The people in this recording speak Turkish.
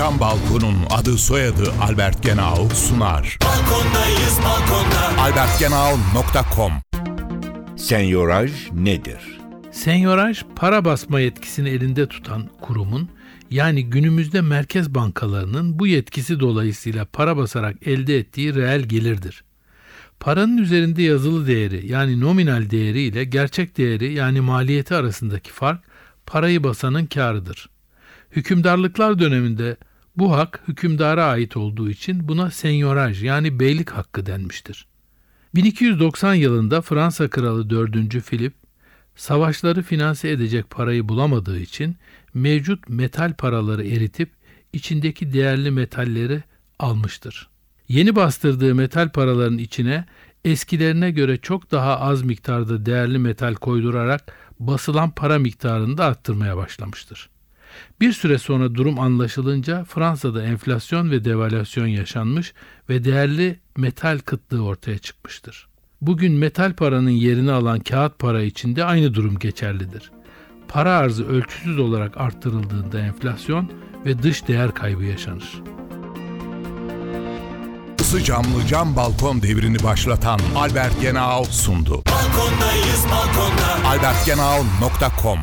Cam Balkon'un adı soyadı Albert Genau sunar. Balkondayız balkonda. albertgenau.com Senyoraj nedir? Senyoraj para basma yetkisini elinde tutan kurumun yani günümüzde merkez bankalarının bu yetkisi dolayısıyla para basarak elde ettiği reel gelirdir. Paranın üzerinde yazılı değeri yani nominal değeri ile gerçek değeri yani maliyeti arasındaki fark parayı basanın karıdır. Hükümdarlıklar döneminde bu hak hükümdara ait olduğu için buna senyoraj yani beylik hakkı denmiştir. 1290 yılında Fransa Kralı 4. Filip savaşları finanse edecek parayı bulamadığı için mevcut metal paraları eritip içindeki değerli metalleri almıştır. Yeni bastırdığı metal paraların içine eskilerine göre çok daha az miktarda değerli metal koydurarak basılan para miktarını da arttırmaya başlamıştır. Bir süre sonra durum anlaşılınca Fransa'da enflasyon ve devalüasyon yaşanmış ve değerli metal kıtlığı ortaya çıkmıştır. Bugün metal paranın yerini alan kağıt para için de aynı durum geçerlidir. Para arzı ölçüsüz olarak arttırıldığında enflasyon ve dış değer kaybı yaşanır. Isı camlı cam balkon devrini başlatan Albert Genau sundu. Balkondayız balkonda. albertgenau.com